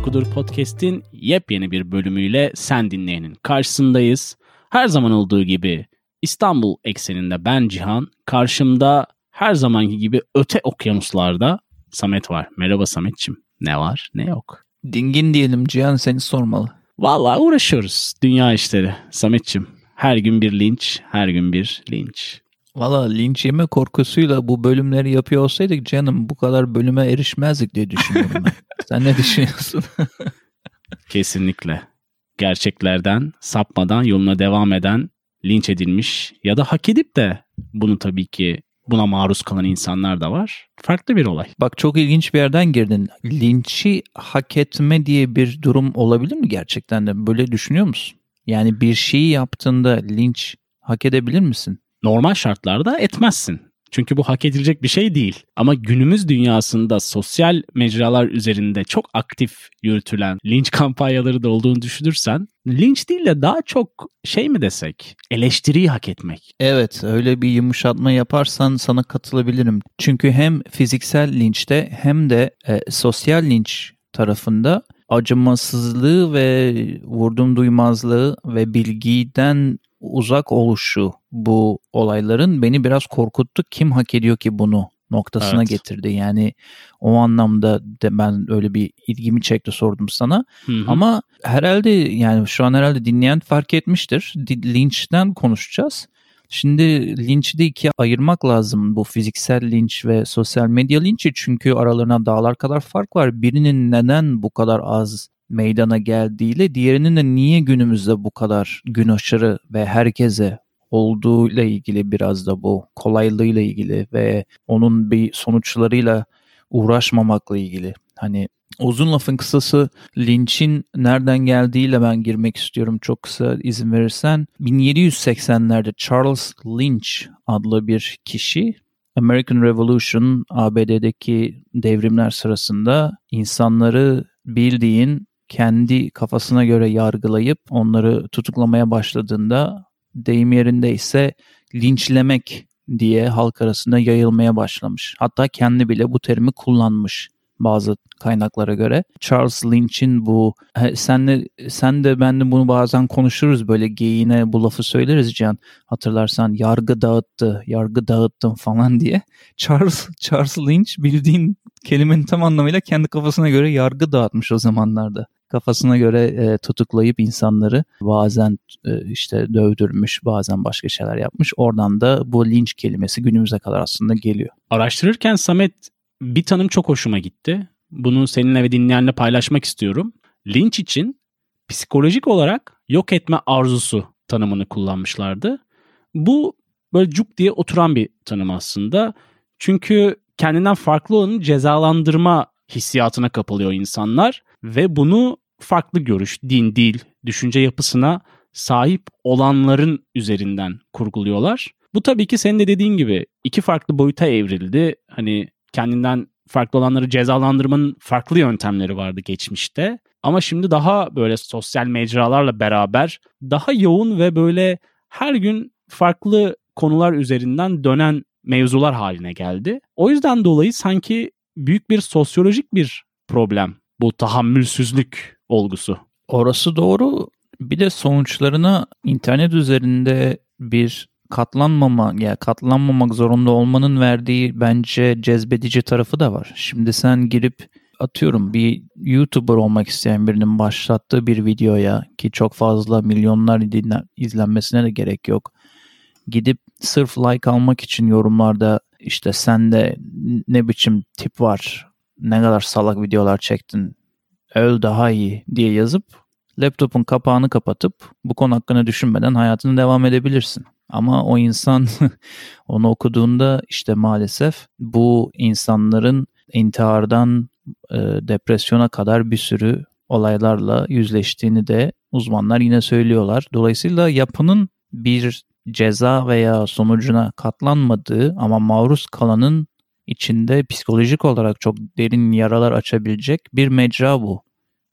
Uykudur Podcast'in yepyeni bir bölümüyle sen dinleyenin karşısındayız. Her zaman olduğu gibi İstanbul ekseninde ben Cihan, karşımda her zamanki gibi öte okyanuslarda Samet var. Merhaba Sametçim. Ne var ne yok. Dingin diyelim Cihan seni sormalı. Vallahi uğraşıyoruz dünya işleri Sametçim. Her gün bir linç, her gün bir linç. Valla linç yeme korkusuyla bu bölümleri yapıyor olsaydık canım bu kadar bölüme erişmezdik diye düşünüyorum ben. Sen ne düşünüyorsun? Kesinlikle. Gerçeklerden sapmadan yoluna devam eden linç edilmiş ya da hak edip de bunu tabii ki buna maruz kalan insanlar da var. Farklı bir olay. Bak çok ilginç bir yerden girdin. Linçi hak etme diye bir durum olabilir mi gerçekten de? Böyle düşünüyor musun? Yani bir şeyi yaptığında linç hak edebilir misin? Normal şartlarda etmezsin. Çünkü bu hak edilecek bir şey değil. Ama günümüz dünyasında sosyal mecralar üzerinde çok aktif yürütülen linç kampanyaları da olduğunu düşünürsen linç değil de daha çok şey mi desek eleştiriyi hak etmek. Evet öyle bir yumuşatma yaparsan sana katılabilirim. Çünkü hem fiziksel linçte hem de e, sosyal linç tarafında acımasızlığı ve vurdum duymazlığı ve bilgiden uzak oluşu bu olayların beni biraz korkuttu. Kim hak ediyor ki bunu noktasına evet. getirdi. Yani o anlamda de ben öyle bir ilgimi çekti sordum sana. Hı hı. Ama herhalde yani şu an herhalde dinleyen fark etmiştir. Linçten konuşacağız. Şimdi linçi de ikiye ayırmak lazım bu fiziksel linç ve sosyal medya linçi çünkü aralarına dağlar kadar fark var. Birinin neden bu kadar az meydana geldiğiyle diğerinin de niye günümüzde bu kadar gün aşırı ve herkese olduğuyla ilgili biraz da bu kolaylığıyla ilgili ve onun bir sonuçlarıyla uğraşmamakla ilgili. Hani uzun lafın kısası linçin nereden geldiğiyle ben girmek istiyorum çok kısa izin verirsen. 1780'lerde Charles Lynch adlı bir kişi American Revolution ABD'deki devrimler sırasında insanları bildiğin kendi kafasına göre yargılayıp onları tutuklamaya başladığında deyim yerinde ise linçlemek diye halk arasında yayılmaya başlamış. Hatta kendi bile bu terimi kullanmış bazı kaynaklara göre. Charles Lynch'in bu senle sen de ben de bunu bazen konuşuruz böyle geyiğine bu lafı söyleriz Can. Hatırlarsan yargı dağıttı, yargı dağıttım falan diye. Charles Charles Lynch bildiğin kelimenin tam anlamıyla kendi kafasına göre yargı dağıtmış o zamanlarda kafasına göre e, tutuklayıp insanları bazen e, işte dövdürmüş, bazen başka şeyler yapmış. Oradan da bu linç kelimesi günümüze kadar aslında geliyor. Araştırırken Samet bir tanım çok hoşuma gitti. Bunu seninle ve dinleyenle paylaşmak istiyorum. Linç için psikolojik olarak yok etme arzusu tanımını kullanmışlardı. Bu böyle cuk diye oturan bir tanım aslında. Çünkü kendinden farklı olanı cezalandırma hissiyatına kapılıyor insanlar ve bunu farklı görüş, din, dil, düşünce yapısına sahip olanların üzerinden kurguluyorlar. Bu tabii ki senin de dediğin gibi iki farklı boyuta evrildi. Hani kendinden farklı olanları cezalandırmanın farklı yöntemleri vardı geçmişte. Ama şimdi daha böyle sosyal mecralarla beraber daha yoğun ve böyle her gün farklı konular üzerinden dönen mevzular haline geldi. O yüzden dolayı sanki büyük bir sosyolojik bir problem bu tahammülsüzlük olgusu. Orası doğru. Bir de sonuçlarına internet üzerinde bir katlanmama ya yani katlanmamak zorunda olmanın verdiği bence cezbedici tarafı da var. Şimdi sen girip atıyorum bir YouTuber olmak isteyen birinin başlattığı bir videoya ki çok fazla milyonlar izlenmesine de gerek yok. Gidip sırf like almak için yorumlarda işte sende ne biçim tip var ne kadar salak videolar çektin öl daha iyi diye yazıp laptopun kapağını kapatıp bu konu hakkında düşünmeden hayatını devam edebilirsin. Ama o insan onu okuduğunda işte maalesef bu insanların intihardan e, depresyona kadar bir sürü olaylarla yüzleştiğini de uzmanlar yine söylüyorlar. Dolayısıyla yapının bir ceza veya sonucuna katlanmadığı ama maruz kalanın içinde psikolojik olarak çok derin yaralar açabilecek bir mecra bu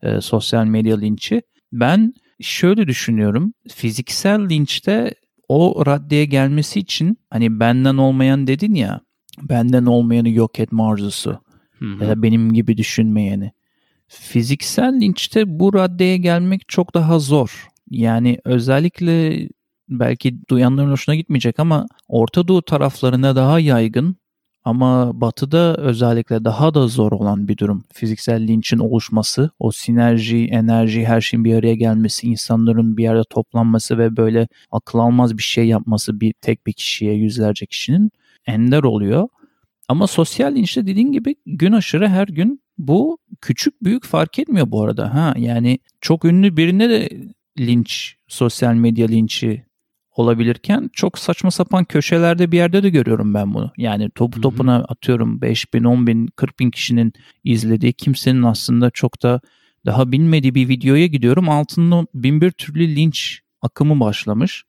e, sosyal medya linçi. Ben şöyle düşünüyorum. Fiziksel linçte o raddeye gelmesi için hani benden olmayan dedin ya benden olmayanı yok etme arzusu hı hı. ya da benim gibi düşünmeyeni. Fiziksel linçte bu raddeye gelmek çok daha zor. Yani özellikle belki duyanların hoşuna gitmeyecek ama Orta Doğu taraflarına daha yaygın ama batıda özellikle daha da zor olan bir durum. Fiziksel linçin oluşması, o sinerji, enerji, her şeyin bir araya gelmesi, insanların bir yerde toplanması ve böyle akıl almaz bir şey yapması bir tek bir kişiye, yüzlerce kişinin ender oluyor. Ama sosyal linçte dediğin gibi gün aşırı her gün bu küçük büyük fark etmiyor bu arada. Ha yani çok ünlü birine de linç, sosyal medya linçi olabilirken çok saçma sapan köşelerde bir yerde de görüyorum ben bunu. Yani topu topuna atıyorum 5 bin, 10 bin, 40 bin kişinin izlediği kimsenin aslında çok da daha bilmediği bir videoya gidiyorum. Altında bin bir türlü linç akımı başlamış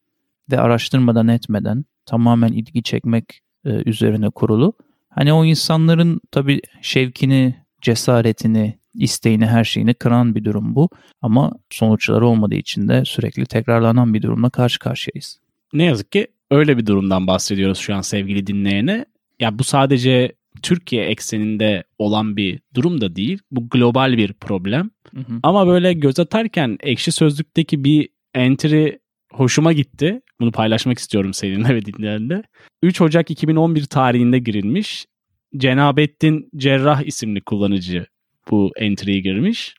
ve araştırmadan etmeden tamamen ilgi çekmek e, üzerine kurulu. Hani o insanların tabii şevkini, cesaretini, isteğini, her şeyini kıran bir durum bu. Ama sonuçları olmadığı için de sürekli tekrarlanan bir durumla karşı karşıyayız. Ne yazık ki öyle bir durumdan bahsediyoruz şu an sevgili dinleyene. Ya bu sadece Türkiye ekseninde olan bir durum da değil. Bu global bir problem. Hı hı. Ama böyle göz atarken ekşi sözlükteki bir entry hoşuma gitti. Bunu paylaşmak istiyorum seninle ve dinleyenle. 3 Ocak 2011 tarihinde girilmiş. Cenabettin Cerrah isimli kullanıcı bu entry'ye girmiş.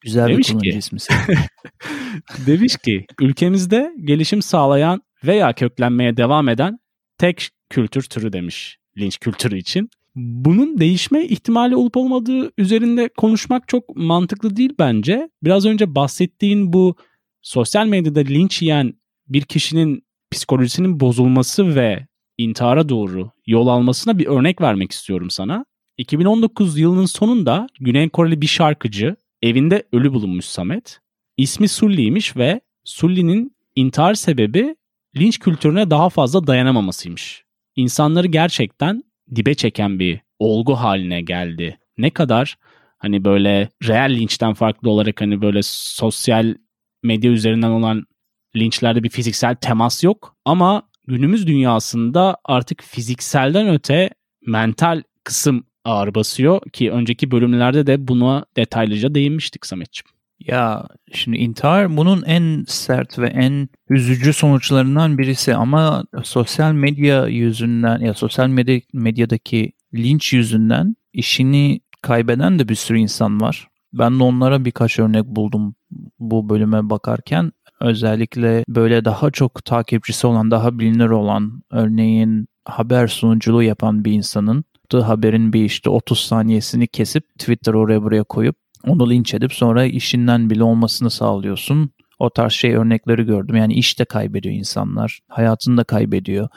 Güzel demiş bir kullanıcı ki, ismi. demiş ki ülkemizde gelişim sağlayan veya köklenmeye devam eden tek kültür türü demiş linç kültürü için. Bunun değişme ihtimali olup olmadığı üzerinde konuşmak çok mantıklı değil bence. Biraz önce bahsettiğin bu sosyal medyada linç yiyen bir kişinin psikolojisinin bozulması ve intihara doğru yol almasına bir örnek vermek istiyorum sana. 2019 yılının sonunda Güney Koreli bir şarkıcı evinde ölü bulunmuş Samet. İsmi Sulli'ymiş ve Sulli'nin intihar sebebi linç kültürüne daha fazla dayanamamasıymış. İnsanları gerçekten dibe çeken bir olgu haline geldi. Ne kadar hani böyle real linçten farklı olarak hani böyle sosyal medya üzerinden olan linçlerde bir fiziksel temas yok ama günümüz dünyasında artık fizikselden öte mental kısım ağır basıyor ki önceki bölümlerde de buna detaylıca değinmiştik Sametciğim. Ya şimdi intihar bunun en sert ve en üzücü sonuçlarından birisi ama sosyal medya yüzünden ya sosyal medya, medyadaki linç yüzünden işini kaybeden de bir sürü insan var. Ben de onlara birkaç örnek buldum bu bölüme bakarken. Özellikle böyle daha çok takipçisi olan, daha bilinir olan örneğin haber sunuculuğu yapan bir insanın haberin bir işte 30 saniyesini kesip Twitter oraya buraya koyup onu linç edip sonra işinden bile olmasını sağlıyorsun. O tarz şey örnekleri gördüm. Yani iş de kaybediyor insanlar. Hayatını da kaybediyor.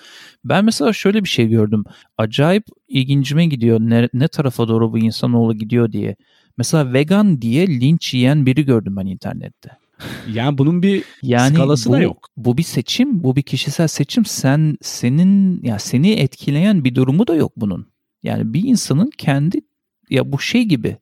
Ben mesela şöyle bir şey gördüm. Acayip ilgincime gidiyor. Ne, ne tarafa doğru bu insanoğlu gidiyor diye. Mesela vegan diye linç yiyen biri gördüm ben internette. Yani bunun bir yani skalası bu, da yok. Bu bir seçim, bu bir kişisel seçim. Sen senin ya seni etkileyen bir durumu da yok bunun. Yani bir insanın kendi ya bu şey gibi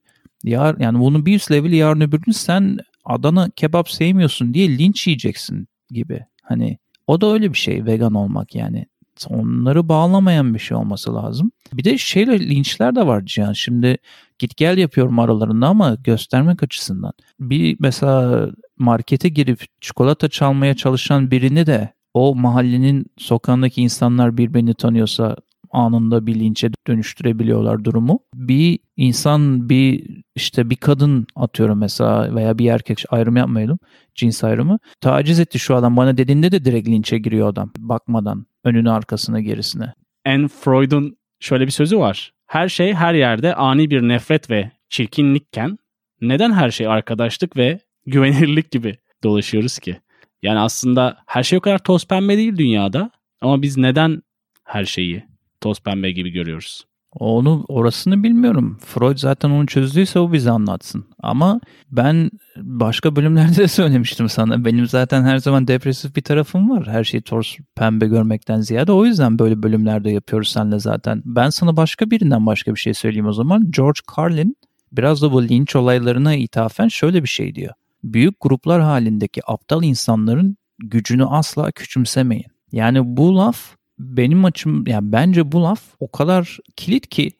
Yar, yani bunun bir üst leveli yarın öbür gün sen Adana kebap sevmiyorsun diye linç yiyeceksin gibi. Hani o da öyle bir şey vegan olmak yani. Onları bağlamayan bir şey olması lazım. Bir de şeyle linçler de var Cihan. Şimdi git gel yapıyorum aralarında ama göstermek açısından. Bir mesela markete girip çikolata çalmaya çalışan birini de o mahallenin sokağındaki insanlar birbirini tanıyorsa anında bir linçe dönüştürebiliyorlar durumu. Bir insan bir işte bir kadın atıyorum mesela veya bir erkek ayrım yapmayalım cins ayrımı. Taciz etti şu adam bana dediğinde de direkt linçe giriyor adam bakmadan önüne arkasına gerisine. En Freud'un şöyle bir sözü var. Her şey her yerde ani bir nefret ve çirkinlikken neden her şey arkadaşlık ve güvenilirlik gibi dolaşıyoruz ki? Yani aslında her şey o kadar toz pembe değil dünyada ama biz neden her şeyi toz pembe gibi görüyoruz. Onu orasını bilmiyorum. Freud zaten onu çözdüyse o bize anlatsın. Ama ben başka bölümlerde de söylemiştim sana. Benim zaten her zaman depresif bir tarafım var. Her şeyi toz pembe görmekten ziyade. O yüzden böyle bölümlerde yapıyoruz seninle zaten. Ben sana başka birinden başka bir şey söyleyeyim o zaman. George Carlin biraz da bu linç olaylarına ithafen şöyle bir şey diyor. Büyük gruplar halindeki aptal insanların gücünü asla küçümsemeyin. Yani bu laf benim açım yani bence bu laf o kadar kilit ki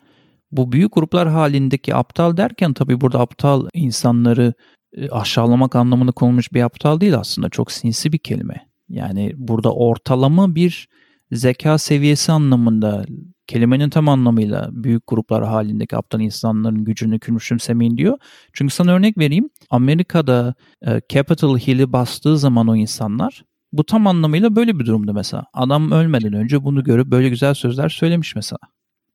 Bu büyük gruplar halindeki aptal derken tabii burada aptal insanları e, aşağılamak anlamında konulmuş bir aptal değil aslında. Çok sinsi bir kelime. Yani burada ortalama bir zeka seviyesi anlamında kelimenin tam anlamıyla büyük gruplar halindeki aptal insanların gücünü küçümsemeyin diyor. Çünkü sana örnek vereyim. Amerika'da e, Capitol Hill'i bastığı zaman o insanlar bu tam anlamıyla böyle bir durumda mesela. Adam ölmeden önce bunu görüp böyle güzel sözler söylemiş mesela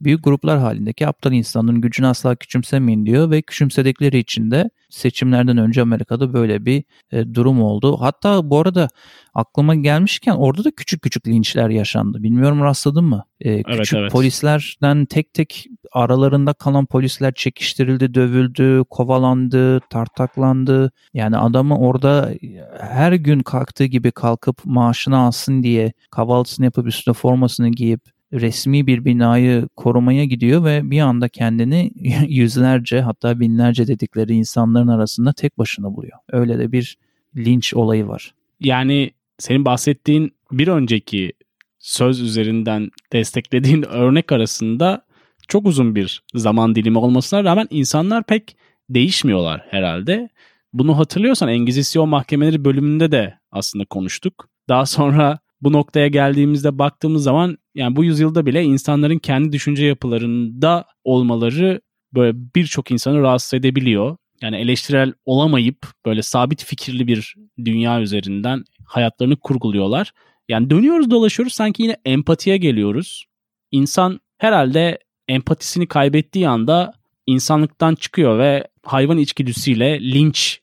büyük gruplar halindeki aptal insanların gücünü asla küçümsemeyin diyor ve küçümsedikleri için de seçimlerden önce Amerika'da böyle bir e, durum oldu. Hatta bu arada aklıma gelmişken orada da küçük küçük linçler yaşandı. Bilmiyorum rastladın mı? E, küçük evet. polislerden tek tek aralarında kalan polisler çekiştirildi, dövüldü, kovalandı, tartaklandı. Yani adamı orada her gün kalktığı gibi kalkıp maaşını alsın diye kahvaltısını yapıp üstüne formasını giyip resmi bir binayı korumaya gidiyor ve bir anda kendini yüzlerce hatta binlerce dedikleri insanların arasında tek başına buluyor. Öyle de bir linç olayı var. Yani senin bahsettiğin bir önceki söz üzerinden desteklediğin örnek arasında çok uzun bir zaman dilimi olmasına rağmen insanlar pek değişmiyorlar herhalde. Bunu hatırlıyorsan Engizisyon Mahkemeleri bölümünde de aslında konuştuk. Daha sonra bu noktaya geldiğimizde baktığımız zaman yani bu yüzyılda bile insanların kendi düşünce yapılarında olmaları böyle birçok insanı rahatsız edebiliyor. Yani eleştirel olamayıp böyle sabit fikirli bir dünya üzerinden hayatlarını kurguluyorlar. Yani dönüyoruz dolaşıyoruz sanki yine empatiye geliyoruz. İnsan herhalde empatisini kaybettiği anda insanlıktan çıkıyor ve hayvan içgüdüsüyle linç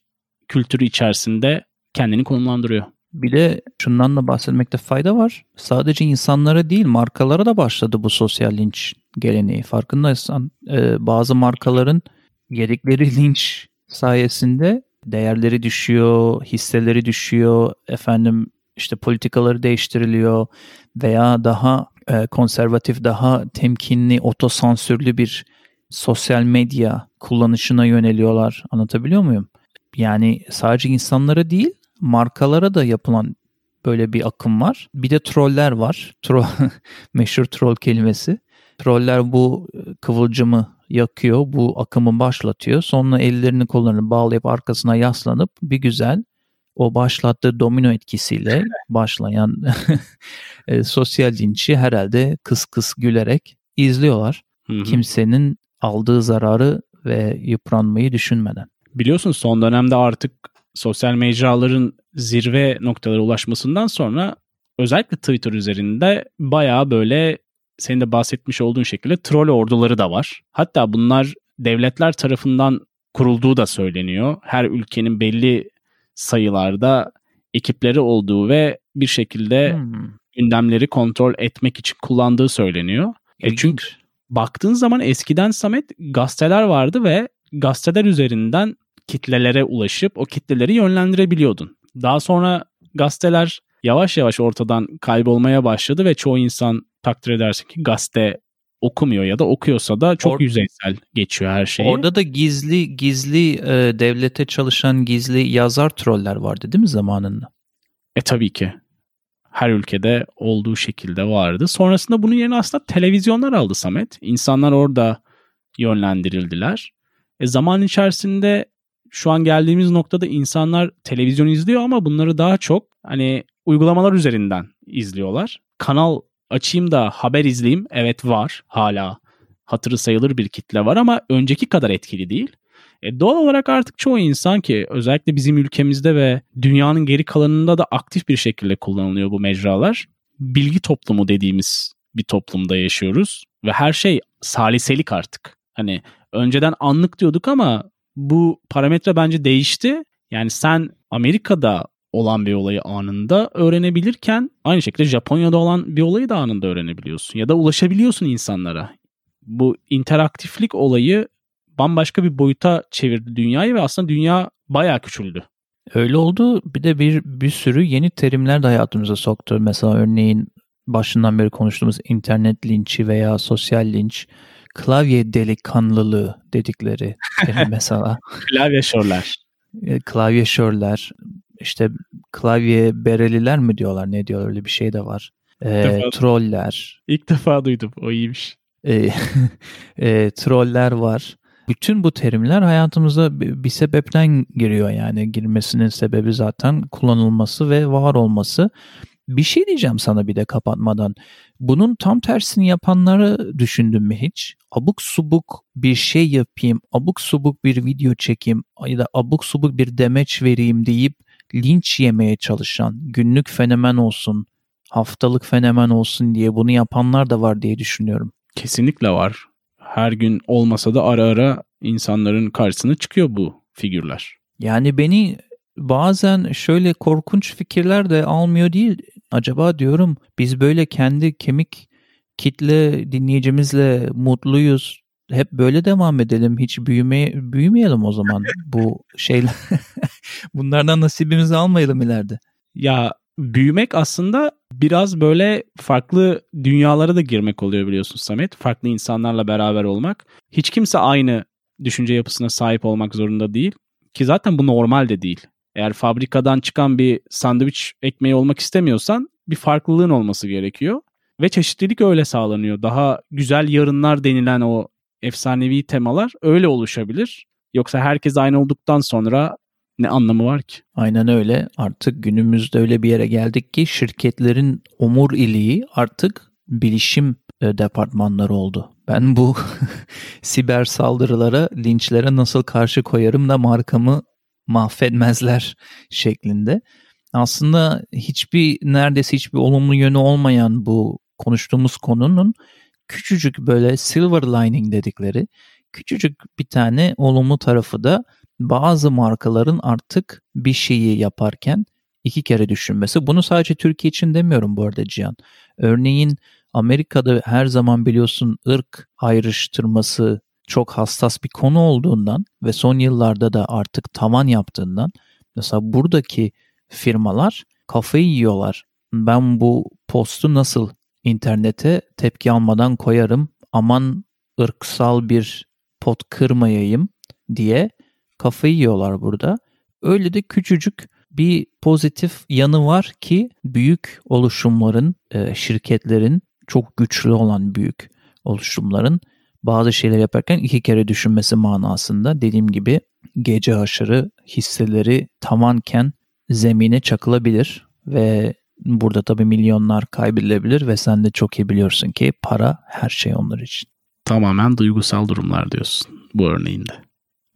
kültürü içerisinde kendini konumlandırıyor. Bir de şundan da bahsetmekte fayda var. Sadece insanlara değil markalara da başladı bu sosyal linç geleneği. Farkındaysan e, bazı markaların yedikleri linç sayesinde değerleri düşüyor, hisseleri düşüyor, efendim işte politikaları değiştiriliyor veya daha e, konservatif, daha temkinli, otosansürlü bir sosyal medya kullanışına yöneliyorlar. Anlatabiliyor muyum? Yani sadece insanlara değil markalara da yapılan böyle bir akım var. Bir de troller var. Troll, meşhur troll kelimesi. Troller bu e, kıvılcımı yakıyor, bu akımı başlatıyor. Sonra ellerini kollarını bağlayıp arkasına yaslanıp bir güzel o başlattığı domino etkisiyle başlayan e, sosyal linçi herhalde kıs kıs gülerek izliyorlar. Hı hı. Kimsenin aldığı zararı ve yıpranmayı düşünmeden. Biliyorsun son dönemde artık sosyal mecraların zirve noktalara ulaşmasından sonra özellikle Twitter üzerinde bayağı böyle senin de bahsetmiş olduğun şekilde troll orduları da var. Hatta bunlar devletler tarafından kurulduğu da söyleniyor. Her ülkenin belli sayılarda ekipleri olduğu ve bir şekilde hmm. gündemleri kontrol etmek için kullandığı söyleniyor. E çünkü baktığın zaman eskiden Samet gazeteler vardı ve gazeteler üzerinden kitlelere ulaşıp o kitleleri yönlendirebiliyordun. Daha sonra gazeteler yavaş yavaş ortadan kaybolmaya başladı ve çoğu insan takdir edersin ki gazete okumuyor ya da okuyorsa da çok Or- yüzeysel geçiyor her şey. Orada da gizli gizli e, devlete çalışan gizli yazar troller vardı değil mi zamanında? E tabii ki. Her ülkede olduğu şekilde vardı. Sonrasında bunun yerine aslında televizyonlar aldı Samet. İnsanlar orada yönlendirildiler. E zaman içerisinde şu an geldiğimiz noktada insanlar televizyon izliyor ama bunları daha çok hani uygulamalar üzerinden izliyorlar. Kanal açayım da haber izleyeyim. Evet var hala hatırı sayılır bir kitle var ama önceki kadar etkili değil. E doğal olarak artık çoğu insan ki özellikle bizim ülkemizde ve dünyanın geri kalanında da aktif bir şekilde kullanılıyor bu mecralar. Bilgi toplumu dediğimiz bir toplumda yaşıyoruz ve her şey saliselik artık. Hani önceden anlık diyorduk ama bu parametre bence değişti. Yani sen Amerika'da olan bir olayı anında öğrenebilirken aynı şekilde Japonya'da olan bir olayı da anında öğrenebiliyorsun ya da ulaşabiliyorsun insanlara. Bu interaktiflik olayı bambaşka bir boyuta çevirdi dünyayı ve aslında dünya bayağı küçüldü. Öyle oldu. Bir de bir bir sürü yeni terimler de hayatımıza soktu. Mesela örneğin başından beri konuştuğumuz internet linçi veya sosyal linç klavye delikanlılığı dedikleri mesela. klavye şorlar. E, klavye şorlar. İşte klavye bereliler mi diyorlar ne diyorlar öyle bir şey de var. E, troller. İlk defa duydum o iyiymiş. e, e, troller var. Bütün bu terimler hayatımıza bir sebepten giriyor yani girmesinin sebebi zaten kullanılması ve var olması. Bir şey diyeceğim sana bir de kapatmadan. Bunun tam tersini yapanları düşündün mü hiç? Abuk subuk bir şey yapayım, abuk subuk bir video çekeyim ya da abuk subuk bir demeç vereyim deyip linç yemeye çalışan, günlük fenomen olsun, haftalık fenomen olsun diye bunu yapanlar da var diye düşünüyorum. Kesinlikle var. Her gün olmasa da ara ara insanların karşısına çıkıyor bu figürler. Yani beni bazen şöyle korkunç fikirler de almıyor değil. Acaba diyorum biz böyle kendi kemik kitle dinleyicimizle mutluyuz. Hep böyle devam edelim. Hiç büyüme büyümeyelim o zaman. Bu şeyler bunlardan nasibimizi almayalım ileride. Ya büyümek aslında biraz böyle farklı dünyalara da girmek oluyor biliyorsun Samet. Farklı insanlarla beraber olmak. Hiç kimse aynı düşünce yapısına sahip olmak zorunda değil. Ki zaten bu normal de değil. Eğer fabrikadan çıkan bir sandviç ekmeği olmak istemiyorsan bir farklılığın olması gerekiyor. Ve çeşitlilik öyle sağlanıyor. Daha güzel yarınlar denilen o efsanevi temalar öyle oluşabilir. Yoksa herkes aynı olduktan sonra ne anlamı var ki? Aynen öyle. Artık günümüzde öyle bir yere geldik ki şirketlerin omur iliği artık bilişim e, departmanları oldu. Ben bu siber saldırılara, linçlere nasıl karşı koyarım da markamı mahvetmezler şeklinde. Aslında hiçbir neredeyse hiçbir olumlu yönü olmayan bu konuştuğumuz konunun küçücük böyle silver lining dedikleri küçücük bir tane olumlu tarafı da bazı markaların artık bir şeyi yaparken iki kere düşünmesi. Bunu sadece Türkiye için demiyorum bu arada Cihan. Örneğin Amerika'da her zaman biliyorsun ırk ayrıştırması çok hassas bir konu olduğundan ve son yıllarda da artık tavan yaptığından mesela buradaki firmalar kafayı yiyorlar. Ben bu postu nasıl internete tepki almadan koyarım aman ırksal bir pot kırmayayım diye kafayı yiyorlar burada. Öyle de küçücük bir pozitif yanı var ki büyük oluşumların, e, şirketlerin çok güçlü olan büyük oluşumların bazı şeyler yaparken iki kere düşünmesi manasında dediğim gibi gece aşırı hisseleri tavanken zemine çakılabilir ve burada tabii milyonlar kaybedilebilir ve sen de çok iyi biliyorsun ki para her şey onlar için. Tamamen duygusal durumlar diyorsun bu örneğinde.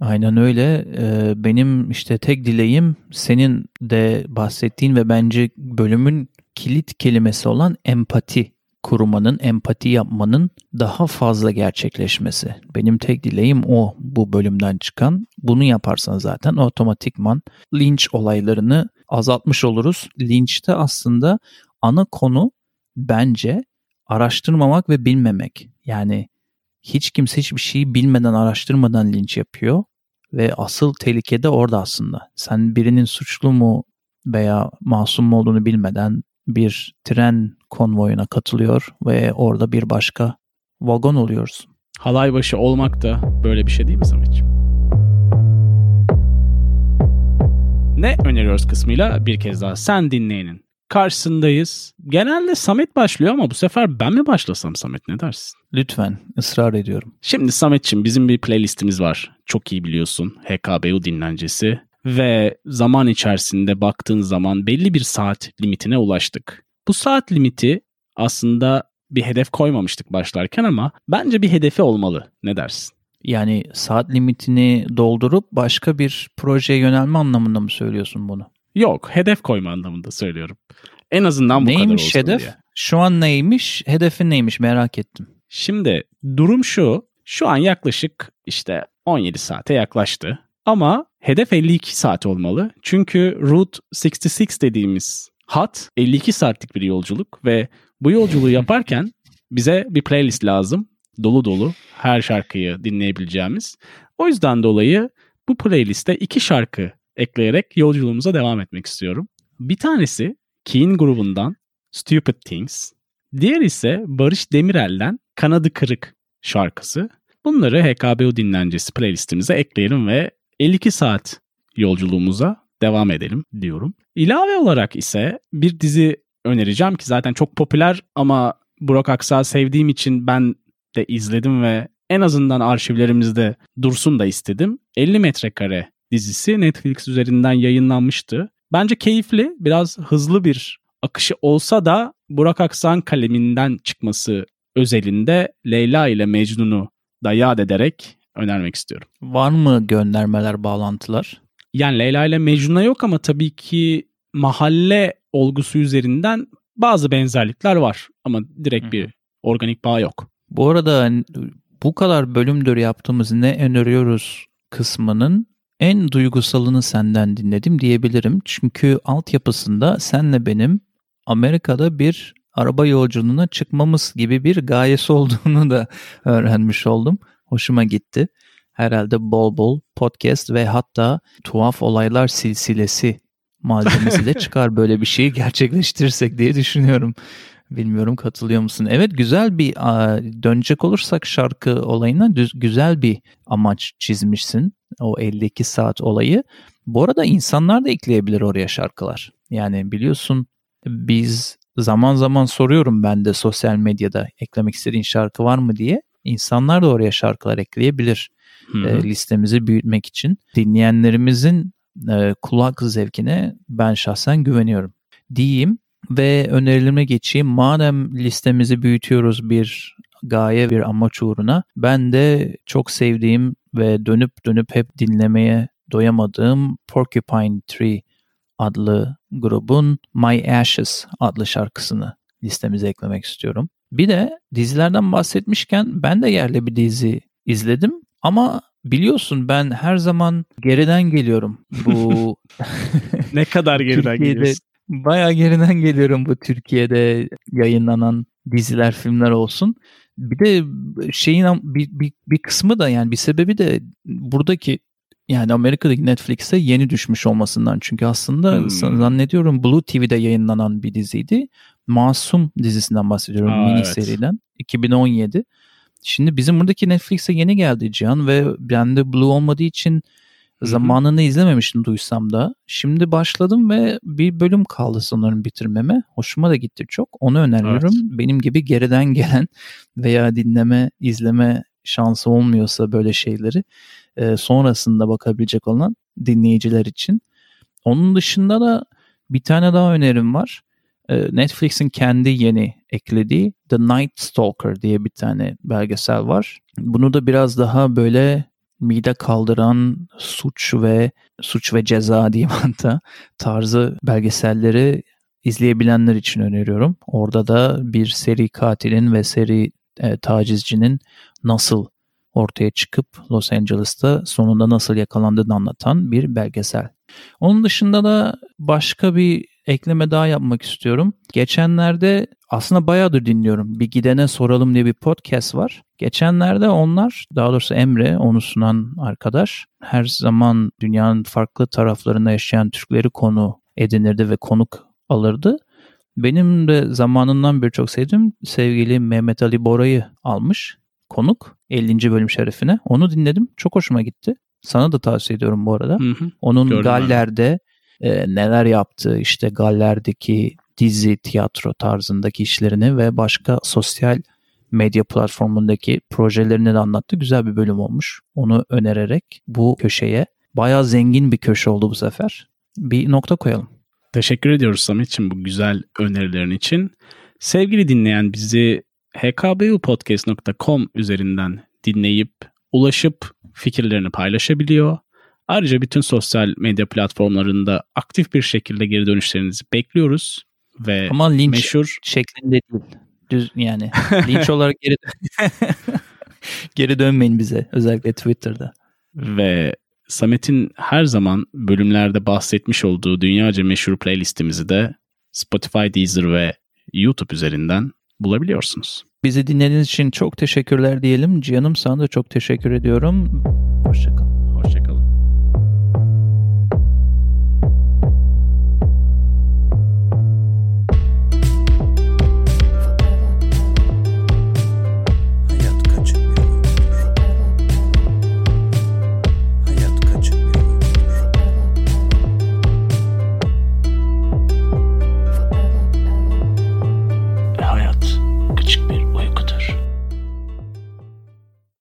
Aynen öyle. Ee, benim işte tek dileğim senin de bahsettiğin ve bence bölümün kilit kelimesi olan empati kurmanın, empati yapmanın daha fazla gerçekleşmesi. Benim tek dileğim o bu bölümden çıkan. Bunu yaparsan zaten otomatikman linç olaylarını azaltmış oluruz. Linçte aslında ana konu bence araştırmamak ve bilmemek. Yani hiç kimse hiçbir şeyi bilmeden araştırmadan linç yapıyor ve asıl tehlike de orada aslında. Sen birinin suçlu mu veya masum mu olduğunu bilmeden bir tren konvoyuna katılıyor ve orada bir başka vagon oluyorsun. Halay başı olmak da böyle bir şey değil mi Samet'ciğim? Ne öneriyoruz kısmıyla bir kez daha sen dinleyenin karşısındayız. Genelde Samet başlıyor ama bu sefer ben mi başlasam Samet ne dersin? Lütfen ısrar ediyorum. Şimdi Samet'ciğim bizim bir playlistimiz var. Çok iyi biliyorsun. HKBU dinlencesi. Ve zaman içerisinde baktığın zaman belli bir saat limitine ulaştık. Bu saat limiti aslında bir hedef koymamıştık başlarken ama bence bir hedefi olmalı. Ne dersin? Yani saat limitini doldurup başka bir projeye yönelme anlamında mı söylüyorsun bunu? Yok, hedef koyma anlamında söylüyorum. En azından bu neymiş kadar olsun hedef? diye. Şu an neymiş? Hedefin neymiş merak ettim. Şimdi durum şu. Şu an yaklaşık işte 17 saate yaklaştı. Ama hedef 52 saat olmalı. Çünkü Route 66 dediğimiz hat 52 saatlik bir yolculuk ve bu yolculuğu yaparken bize bir playlist lazım. Dolu dolu her şarkıyı dinleyebileceğimiz. O yüzden dolayı bu playliste iki şarkı ekleyerek yolculuğumuza devam etmek istiyorum. Bir tanesi Keen grubundan Stupid Things. Diğer ise Barış Demirel'den Kanadı Kırık şarkısı. Bunları HKBU dinlencesi playlistimize ekleyelim ve 52 saat yolculuğumuza devam edelim diyorum. İlave olarak ise bir dizi önereceğim ki zaten çok popüler ama Burak Aksa sevdiğim için ben de izledim ve en azından arşivlerimizde dursun da istedim. 50 metrekare dizisi Netflix üzerinden yayınlanmıştı. Bence keyifli, biraz hızlı bir akışı olsa da Burak Aksan kaleminden çıkması özelinde Leyla ile Mecnun'u da yad ederek önermek istiyorum. Var mı göndermeler, bağlantılar? Yani Leyla ile Mecnun'a yok ama tabii ki mahalle olgusu üzerinden bazı benzerlikler var ama direkt bir organik bağ yok. Bu arada bu kadar bölümdür yaptığımız ne öneriyoruz kısmının en duygusalını senden dinledim diyebilirim. Çünkü altyapısında senle benim Amerika'da bir araba yolculuğuna çıkmamız gibi bir gayesi olduğunu da öğrenmiş oldum. Hoşuma gitti. Herhalde bol bol podcast ve hatta tuhaf olaylar silsilesi malzemesi de çıkar böyle bir şeyi gerçekleştirirsek diye düşünüyorum. Bilmiyorum katılıyor musun? Evet güzel bir dönecek olursak şarkı olayına düz, güzel bir amaç çizmişsin. O 52 saat olayı. Bu arada insanlar da ekleyebilir oraya şarkılar. Yani biliyorsun biz zaman zaman soruyorum ben de sosyal medyada eklemek istediğin şarkı var mı diye. İnsanlar da oraya şarkılar ekleyebilir e, listemizi büyütmek için. Dinleyenlerimizin e, kulak zevkine ben şahsen güveniyorum. Diyeyim ve önerilerime geçeyim. Madem listemizi büyütüyoruz bir gaye bir amaç uğruna ben de çok sevdiğim ve dönüp dönüp hep dinlemeye doyamadığım Porcupine Tree adlı grubun My Ashes adlı şarkısını listemize eklemek istiyorum. Bir de dizilerden bahsetmişken ben de yerli bir dizi izledim ama biliyorsun ben her zaman geriden geliyorum. Bu ne kadar geriden geliyorsun? Baya geriden geliyorum bu Türkiye'de yayınlanan diziler, filmler olsun. Bir de şeyin bir, bir, bir kısmı da yani bir sebebi de buradaki yani Amerika'daki Netflix'e yeni düşmüş olmasından. Çünkü aslında hmm. zannediyorum Blue TV'de yayınlanan bir diziydi. Masum dizisinden bahsediyorum. Aa, mini evet. seriden. 2017. Şimdi bizim buradaki Netflix'e yeni geldi Cihan ve bende Blue olmadığı için zamanını izlememiştim duysam da. Şimdi başladım ve bir bölüm kaldı sanırım bitirmeme. Hoşuma da gitti çok. Onu öneriyorum. Evet. Benim gibi geriden gelen veya dinleme, izleme şansı olmuyorsa böyle şeyleri e, sonrasında bakabilecek olan dinleyiciler için. Onun dışında da bir tane daha önerim var. E, Netflix'in kendi yeni eklediği The Night Stalker diye bir tane belgesel var. Bunu da biraz daha böyle mide kaldıran suç ve suç ve ceza diyeyim hatta tarzı belgeselleri izleyebilenler için öneriyorum. Orada da bir seri katilin ve seri e, tacizcinin nasıl ortaya çıkıp Los Angeles'ta sonunda nasıl yakalandığını anlatan bir belgesel. Onun dışında da başka bir ekleme daha yapmak istiyorum. Geçenlerde aslında bayağıdır dinliyorum. Bir gidene soralım diye bir podcast var. Geçenlerde onlar, daha doğrusu Emre, onu sunan arkadaş, her zaman dünyanın farklı taraflarında yaşayan Türkleri konu edinirdi ve konuk alırdı. Benim de zamanından birçok sevdiğim sevgili Mehmet Ali Bora'yı almış konuk 50. bölüm şerefine. Onu dinledim. Çok hoşuma gitti. Sana da tavsiye ediyorum bu arada. Hı hı. Onun Gördüm Galler'de e, neler yaptığı işte Galler'deki dizi, tiyatro tarzındaki işlerini ve başka sosyal medya platformundaki projelerini de anlattı. Güzel bir bölüm olmuş. Onu önererek bu köşeye bayağı zengin bir köşe oldu bu sefer. Bir nokta koyalım. Teşekkür ediyoruz Samet'ciğim bu güzel önerilerin için. Sevgili dinleyen bizi hkbupodcast.com üzerinden dinleyip, ulaşıp fikirlerini paylaşabiliyor. Ayrıca bütün sosyal medya platformlarında aktif bir şekilde geri dönüşlerinizi bekliyoruz. Ve Ama linç meşhur şeklinde değil. Düz yani linç olarak geri geri dönmeyin bize özellikle Twitter'da. Ve Samet'in her zaman bölümlerde bahsetmiş olduğu dünyaca meşhur playlistimizi de Spotify, Deezer ve YouTube üzerinden bulabiliyorsunuz. Bizi dinlediğiniz için çok teşekkürler diyelim. Cihan'ım sana da çok teşekkür ediyorum. Hoşçakalın.